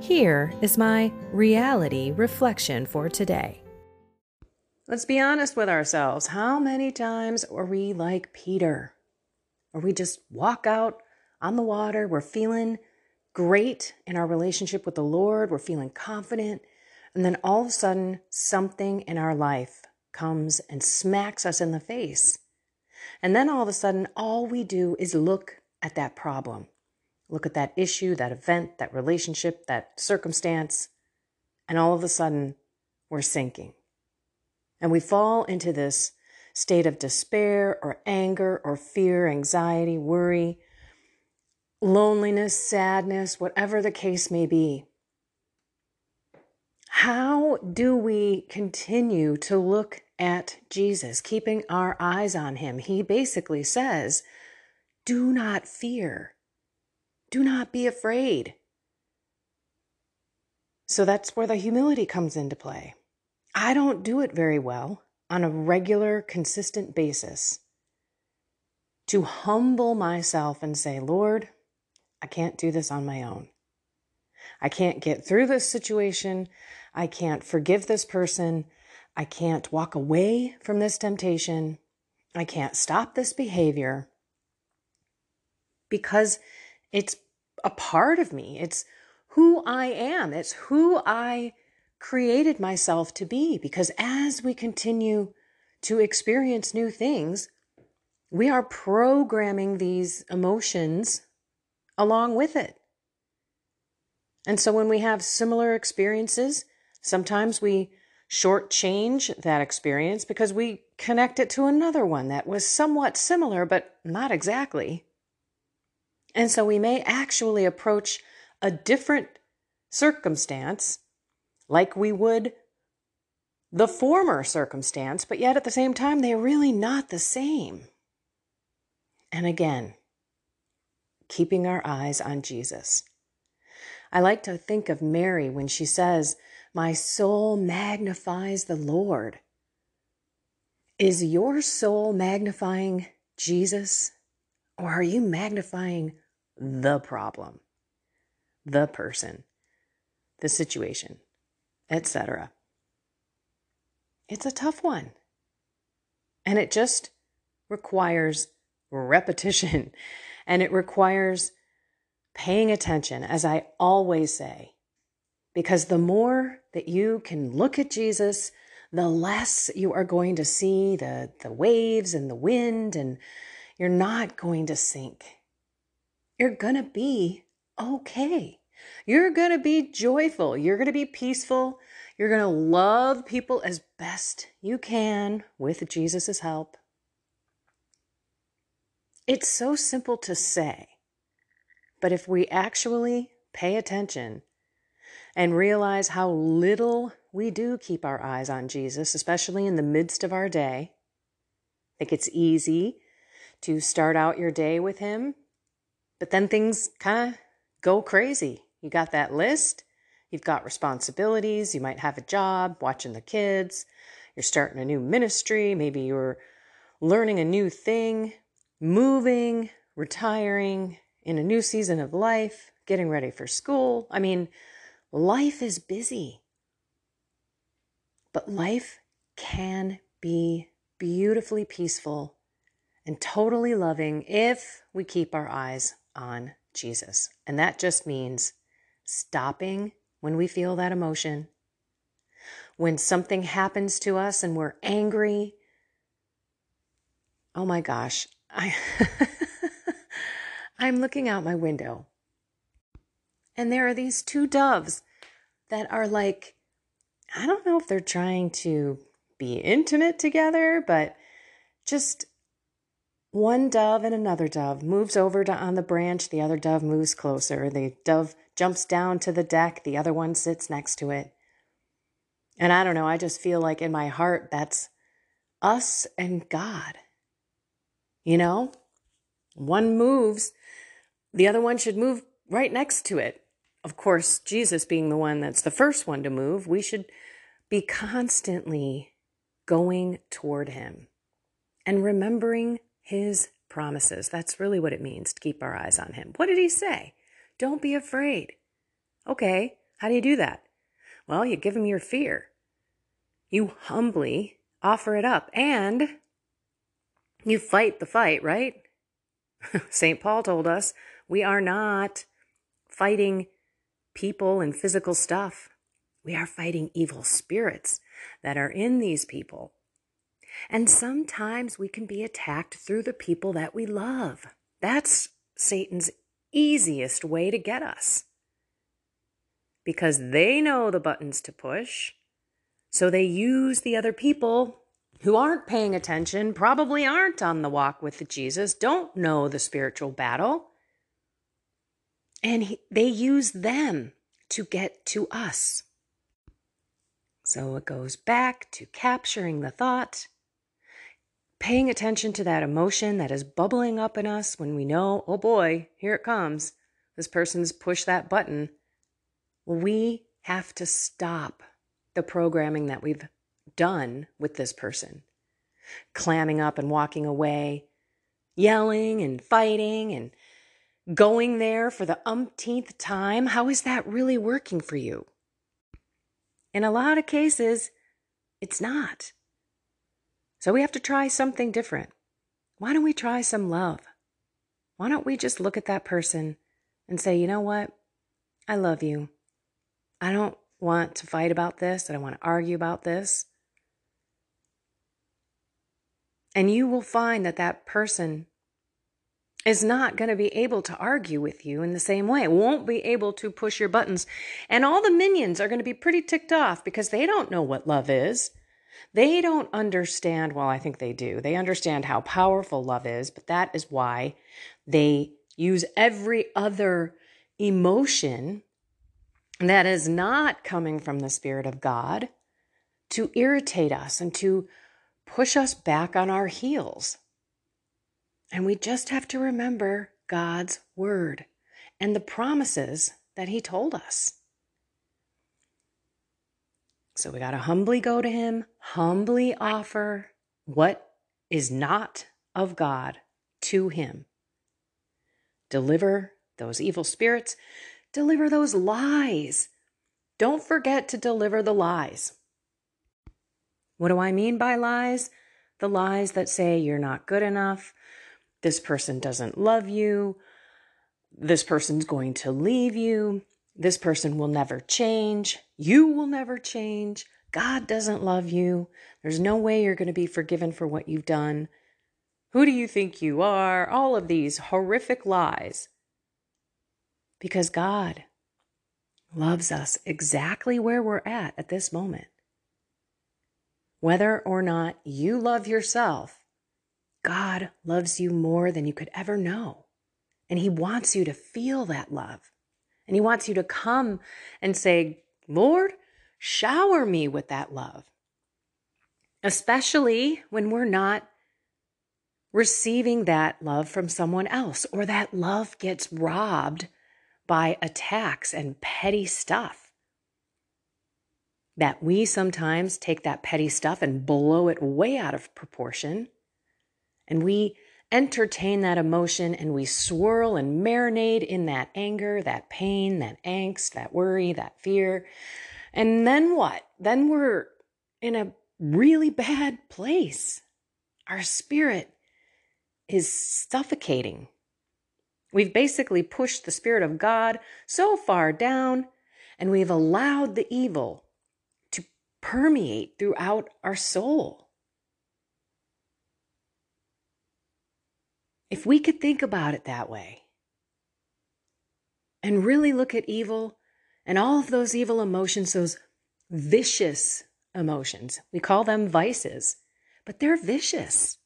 Here is my reality reflection for today. Let's be honest with ourselves. How many times are we like Peter? Or we just walk out on the water, we're feeling great in our relationship with the Lord, we're feeling confident, and then all of a sudden something in our life comes and smacks us in the face. And then all of a sudden, all we do is look at that problem look at that issue, that event, that relationship, that circumstance, and all of a sudden we're sinking. And we fall into this state of despair or anger or fear, anxiety, worry, loneliness, sadness, whatever the case may be. How do we continue to look at Jesus, keeping our eyes on him? He basically says, Do not fear. Do not be afraid. So that's where the humility comes into play. I don't do it very well on a regular, consistent basis to humble myself and say, Lord, I can't do this on my own. I can't get through this situation. I can't forgive this person. I can't walk away from this temptation. I can't stop this behavior because it's a part of me. It's who I am. It's who I created myself to be. Because as we continue to experience new things, we are programming these emotions along with it. And so when we have similar experiences, sometimes we shortchange that experience because we connect it to another one that was somewhat similar, but not exactly. And so we may actually approach a different circumstance like we would the former circumstance, but yet at the same time, they're really not the same. And again, keeping our eyes on Jesus. I like to think of Mary when she says, My soul magnifies the Lord. Is your soul magnifying Jesus, or are you magnifying the problem, the person, the situation, etc. It's a tough one. And it just requires repetition and it requires paying attention, as I always say, because the more that you can look at Jesus, the less you are going to see the, the waves and the wind, and you're not going to sink you're going to be okay. You're going to be joyful. You're going to be peaceful. You're going to love people as best you can with Jesus' help. It's so simple to say, but if we actually pay attention and realize how little we do keep our eyes on Jesus, especially in the midst of our day, I think it's easy to start out your day with Him but then things kind of go crazy. You got that list, you've got responsibilities, you might have a job, watching the kids, you're starting a new ministry, maybe you're learning a new thing, moving, retiring, in a new season of life, getting ready for school. I mean, life is busy. But life can be beautifully peaceful and totally loving if we keep our eyes on Jesus. And that just means stopping when we feel that emotion. when something happens to us and we're angry. Oh my gosh, I I'm looking out my window. And there are these two doves that are like I don't know if they're trying to be intimate together, but just one dove and another dove moves over to on the branch, the other dove moves closer. The dove jumps down to the deck, the other one sits next to it. And I don't know, I just feel like in my heart that's us and God. You know? One moves, the other one should move right next to it. Of course, Jesus being the one that's the first one to move, we should be constantly going toward him and remembering his promises. That's really what it means to keep our eyes on him. What did he say? Don't be afraid. Okay, how do you do that? Well, you give him your fear. You humbly offer it up and you fight the fight, right? St. Paul told us we are not fighting people and physical stuff. We are fighting evil spirits that are in these people. And sometimes we can be attacked through the people that we love. That's Satan's easiest way to get us. Because they know the buttons to push, so they use the other people who aren't paying attention, probably aren't on the walk with Jesus, don't know the spiritual battle. And he, they use them to get to us. So it goes back to capturing the thought, paying attention to that emotion that is bubbling up in us when we know, oh boy, here it comes. This person's pushed that button. We have to stop the programming that we've done with this person, clamming up and walking away, yelling and fighting and going there for the umpteenth time. How is that really working for you? In a lot of cases, it's not. So we have to try something different. Why don't we try some love? Why don't we just look at that person and say, you know what? I love you. I don't want to fight about this. I don't want to argue about this. And you will find that that person is not going to be able to argue with you in the same way, won't be able to push your buttons. And all the minions are going to be pretty ticked off because they don't know what love is. They don't understand, well, I think they do. They understand how powerful love is, but that is why they use every other emotion that is not coming from the Spirit of God to irritate us and to push us back on our heels. And we just have to remember God's word and the promises that He told us. So we got to humbly go to Him, humbly offer what is not of God to Him. Deliver those evil spirits, deliver those lies. Don't forget to deliver the lies. What do I mean by lies? The lies that say you're not good enough, this person doesn't love you. This person's going to leave you. This person will never change. You will never change. God doesn't love you. There's no way you're going to be forgiven for what you've done. Who do you think you are? All of these horrific lies. Because God loves us exactly where we're at at this moment. Whether or not you love yourself God loves you more than you could ever know. And He wants you to feel that love. And He wants you to come and say, Lord, shower me with that love. Especially when we're not receiving that love from someone else or that love gets robbed by attacks and petty stuff. That we sometimes take that petty stuff and blow it way out of proportion and we entertain that emotion and we swirl and marinate in that anger, that pain, that angst, that worry, that fear. And then what? Then we're in a really bad place. Our spirit is suffocating. We've basically pushed the Spirit of God so far down, and we've allowed the evil to permeate throughout our soul. If we could think about it that way and really look at evil and all of those evil emotions, those vicious emotions, we call them vices, but they're vicious.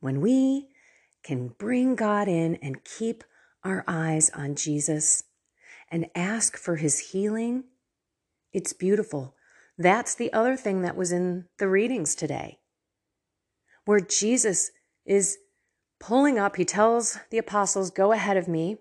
When we can bring God in and keep our eyes on Jesus and ask for his healing, it's beautiful. That's the other thing that was in the readings today, where Jesus is pulling up. He tells the apostles, Go ahead of me.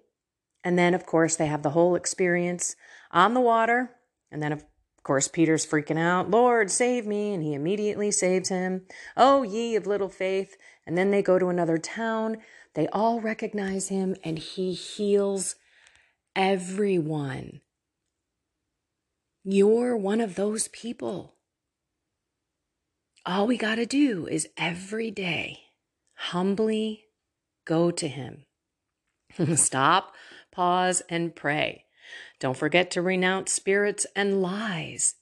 And then, of course, they have the whole experience on the water. And then, of course, Peter's freaking out, Lord, save me. And he immediately saves him. Oh, ye of little faith. And then they go to another town. They all recognize him and he heals everyone. You're one of those people. All we got to do is every day humbly go to him. Stop, pause, and pray. Don't forget to renounce spirits and lies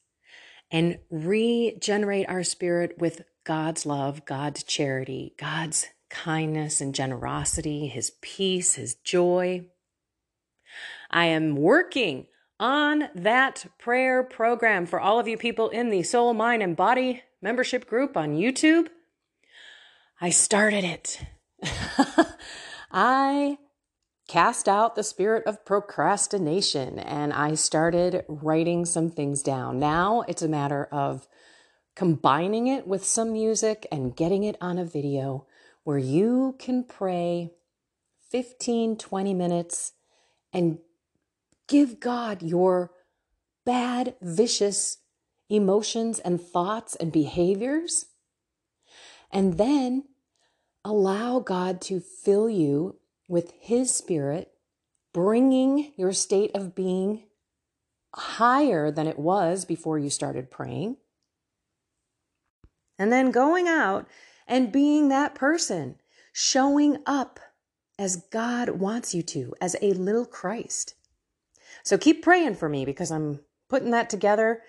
and regenerate our spirit with God's love, God's charity, God's kindness and generosity, His peace, His joy. I am working on that prayer program for all of you people in the Soul, Mind, and Body membership group on YouTube. I started it. I cast out the spirit of procrastination and I started writing some things down. Now it's a matter of combining it with some music and getting it on a video where you can pray 15, 20 minutes and give God your bad, vicious emotions and thoughts and behaviors. And then allow God to fill you with His Spirit, bringing your state of being higher than it was before you started praying. And then going out and being that person, showing up as God wants you to, as a little Christ. So keep praying for me because I'm putting that together.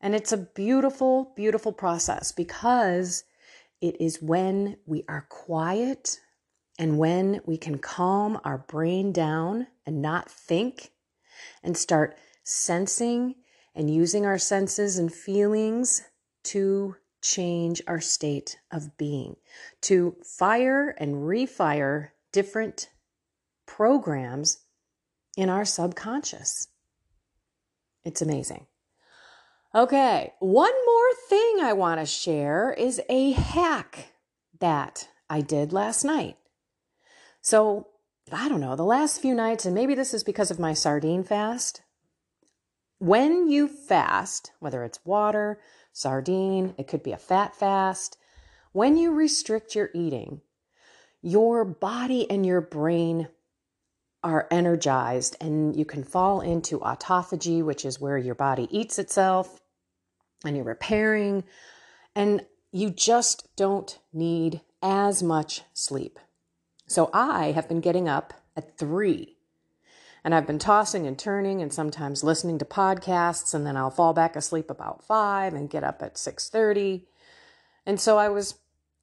And it's a beautiful, beautiful process because it is when we are quiet and when we can calm our brain down and not think and start sensing and using our senses and feelings to change our state of being, to fire and refire different programs in our subconscious. It's amazing. Okay, one more thing I want to share is a hack that I did last night. So, I don't know, the last few nights, and maybe this is because of my sardine fast. When you fast, whether it's water, sardine, it could be a fat fast. When you restrict your eating, your body and your brain are energized and you can fall into autophagy, which is where your body eats itself and you're repairing, and you just don't need as much sleep. So I have been getting up at three and I've been tossing and turning and sometimes listening to podcasts and then I'll fall back asleep about 5 and get up at 6:30. And so I was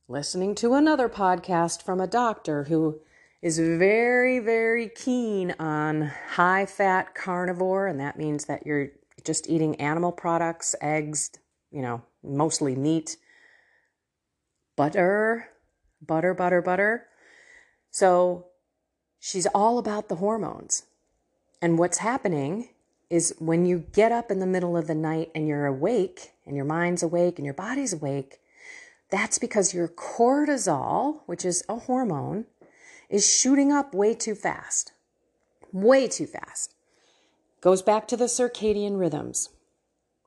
listening to another podcast from a doctor who is very very keen on high fat carnivore and that means that you're just eating animal products, eggs, you know, mostly meat, butter, butter, butter, butter. So she's all about the hormones. And what's happening is when you get up in the middle of the night and you're awake and your mind's awake and your body's awake, that's because your cortisol, which is a hormone, is shooting up way too fast. Way too fast. Goes back to the circadian rhythms,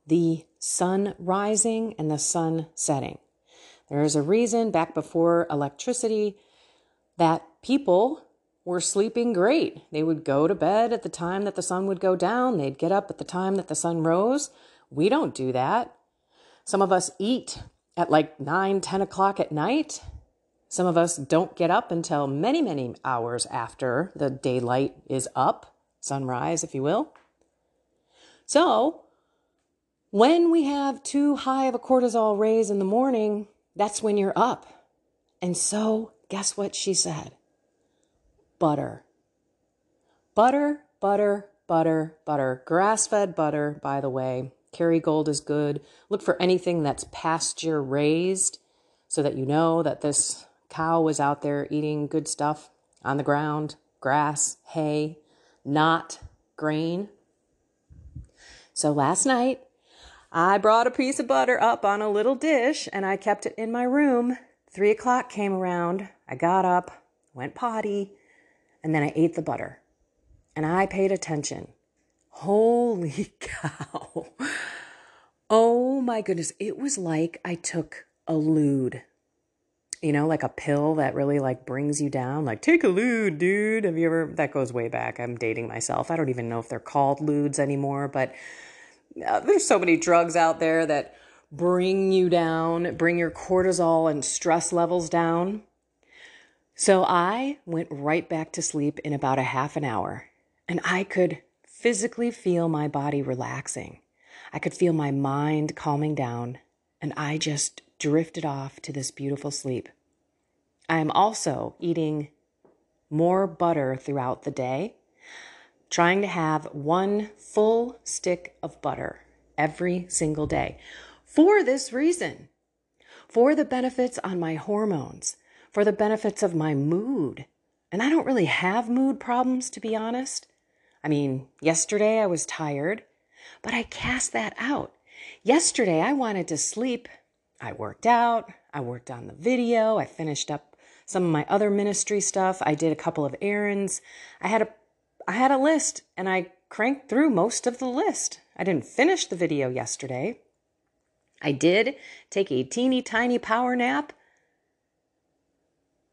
the sun rising and the sun setting. There is a reason back before electricity that people were sleeping great. They would go to bed at the time that the sun would go down, they'd get up at the time that the sun rose. We don't do that. Some of us eat at like 9, 10 o'clock at night. Some of us don't get up until many, many hours after the daylight is up, sunrise, if you will. So, When we have too high of a cortisol raise in the morning, that's when you're up. And so, guess what she said? Butter. Butter, butter, butter, butter. Grass fed butter, by the way. Kerrygold is good. Look for anything that's pasture raised so that you know that this cow was out there eating good stuff on the ground, grass, hay, not grain. So last night, I brought a piece of butter up on a little dish and I kept it in my room. Three o'clock came around. I got up, went potty, and then I ate the butter. And I paid attention. Holy cow. Oh my goodness. It was like I took a lude you know, like a pill that really like brings you down. Like, take a lude, dude. Have you ever? That goes way back. I'm dating myself. I don't even know if they're called ludes anymore, but uh, there's so many drugs out there that bring you down, bring your cortisol and stress levels down. So I went right back to sleep in about a half an hour, and I could physically feel my body relaxing. I could feel my mind calming down, and I just drifted off to this beautiful sleep. I am also eating more butter throughout the day, trying to have one full stick of butter every single day for this reason for the benefits on my hormones, for the benefits of my mood. And I don't really have mood problems, to be honest. I mean, yesterday I was tired, but I cast that out. Yesterday I wanted to sleep I worked out, I worked on the video, I finished up some of my other ministry stuff, I did a couple of errands. I had a I had a list and I cranked through most of the list. I didn't finish the video yesterday. I did take a teeny tiny power nap.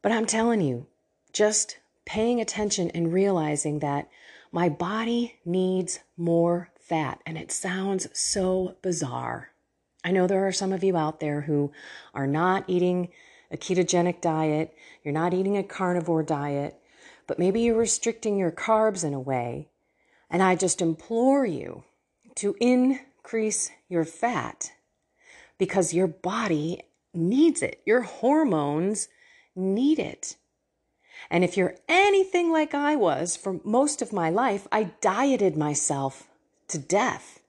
But I'm telling you, just paying attention and realizing that my body needs more fat. And it sounds so bizarre. I know there are some of you out there who are not eating a ketogenic diet, you're not eating a carnivore diet, but maybe you're restricting your carbs in a way. And I just implore you to increase your fat because your body needs it. Your hormones need it. And if you're anything like I was for most of my life, I dieted myself to death.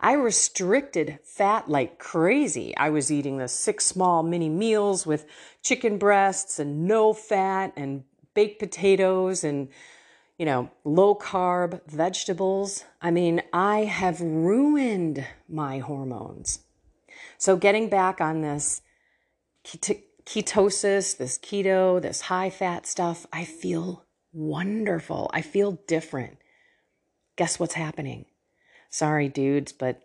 I restricted fat like crazy. I was eating the six small mini meals with chicken breasts and no fat and baked potatoes and, you know, low carb vegetables. I mean, I have ruined my hormones. So, getting back on this ketosis, this keto, this high fat stuff, I feel wonderful. I feel different. Guess what's happening? Sorry, dudes, but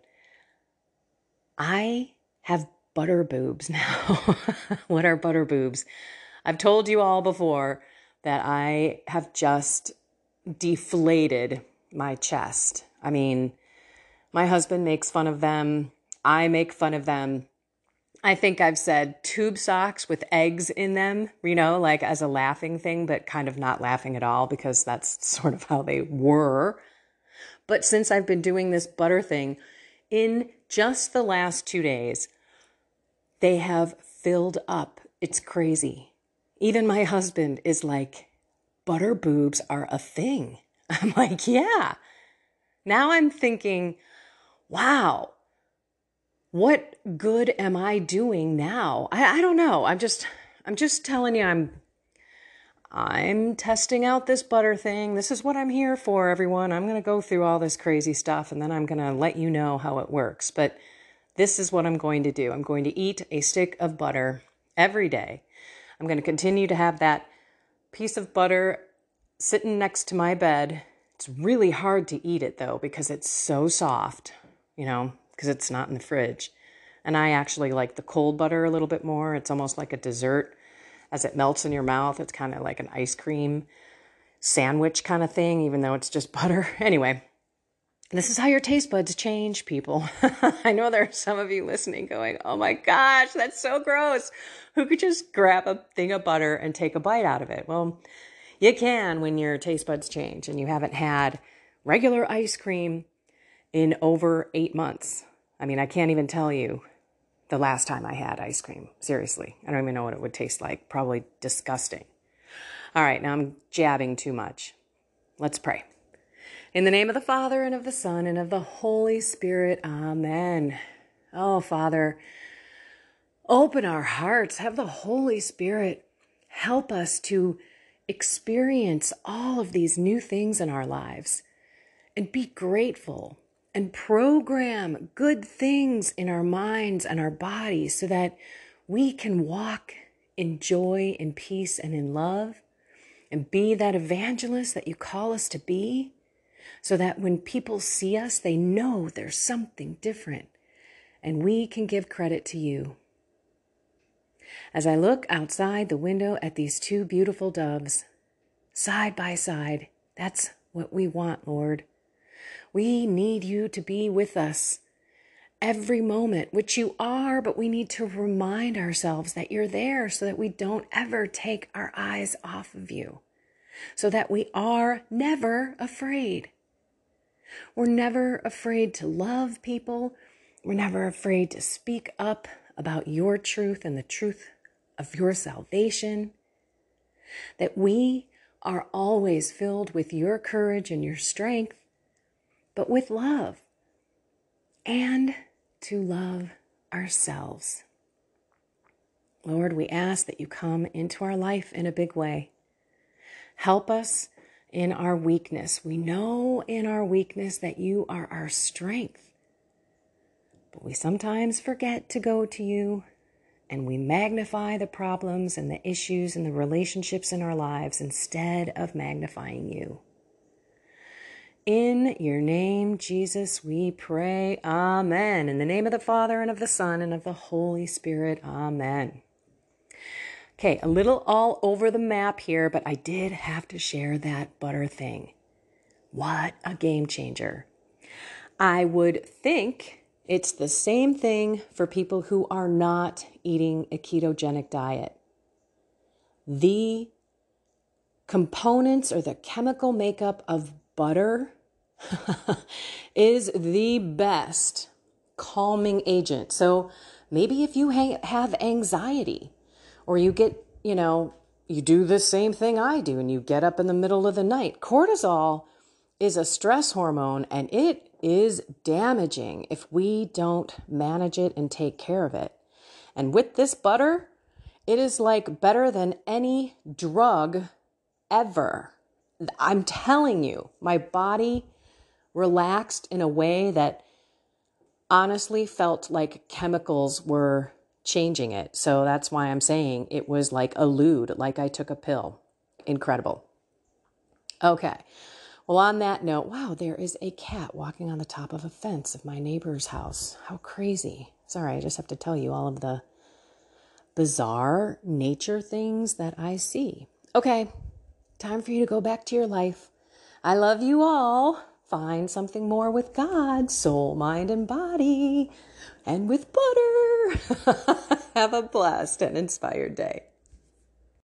I have butter boobs now. what are butter boobs? I've told you all before that I have just deflated my chest. I mean, my husband makes fun of them. I make fun of them. I think I've said tube socks with eggs in them, you know, like as a laughing thing, but kind of not laughing at all because that's sort of how they were. But since I've been doing this butter thing, in just the last two days, they have filled up. It's crazy. Even my husband is like, butter boobs are a thing. I'm like, yeah. Now I'm thinking, wow, what good am I doing now? I, I don't know. I'm just, I'm just telling you, I'm I'm testing out this butter thing. This is what I'm here for, everyone. I'm going to go through all this crazy stuff and then I'm going to let you know how it works. But this is what I'm going to do. I'm going to eat a stick of butter every day. I'm going to continue to have that piece of butter sitting next to my bed. It's really hard to eat it though because it's so soft, you know, because it's not in the fridge. And I actually like the cold butter a little bit more. It's almost like a dessert as it melts in your mouth. It's kind of like an ice cream sandwich kind of thing, even though it's just butter. Anyway, this is how your taste buds change, people. I know there are some of you listening going, oh my gosh, that's so gross. Who could just grab a thing of butter and take a bite out of it? Well, you can when your taste buds change and you haven't had regular ice cream in over eight months. I mean, I can't even tell you the last time I had ice cream. Seriously. I don't even know what it would taste like. Probably disgusting. All right, now I'm jabbing too much. Let's pray. In the name of the Father, and of the Son, and of the Holy Spirit, Amen. Oh, Father, open our hearts. Have the Holy Spirit help us to experience all of these new things in our lives and be grateful and program good things in our minds and our bodies so that we can walk in joy and peace and in love and be that evangelist that you call us to be so that when people see us, they know there's something different and we can give credit to you. As I look outside the window at these two beautiful doves, side by side, that's what we want, Lord. We need you to be with us every moment, which you are, but we need to remind ourselves that you're there so that we don't ever take our eyes off of you, so that we are never afraid. We're never afraid to love people. We're never afraid to speak up about your truth and the truth of your salvation. That we are always filled with your courage and your strength but with love and to love ourselves. Lord, we ask that you come into our life in a big way. Help us in our weakness. We know in our weakness that you are our strength. But we sometimes forget to go to you and we magnify the problems and the issues and the relationships in our lives instead of magnifying you. In your name, Jesus, we pray. Amen. In the name of the Father, and of the Son, and of the Holy Spirit. Amen. Okay, a little all over the map here, but I did have to share that butter thing. What a game changer. I would think it's the same thing for people who are not eating a ketogenic diet. The components or the chemical makeup of butter is the best calming agent. So maybe if you have anxiety or you get, you know, you do the same thing I do and you get up in the middle of the night, cortisol is a stress hormone and it is damaging if we don't manage it and take care of it. And with this butter, it is like better than any drug ever. I'm telling you, my body relaxed in a way that honestly felt like chemicals were changing it. So that's why I'm saying it was like a lude, like I took a pill. Incredible. Okay. Well, on that note, wow, there is a cat walking on the top of a fence of my neighbor's house. How crazy. Sorry, I just have to tell you all of the bizarre nature things that I see. Okay, Time for you to go back to your life. I love you all. Find something more with God, soul, mind, and body, and with butter. Have a blessed and inspired day.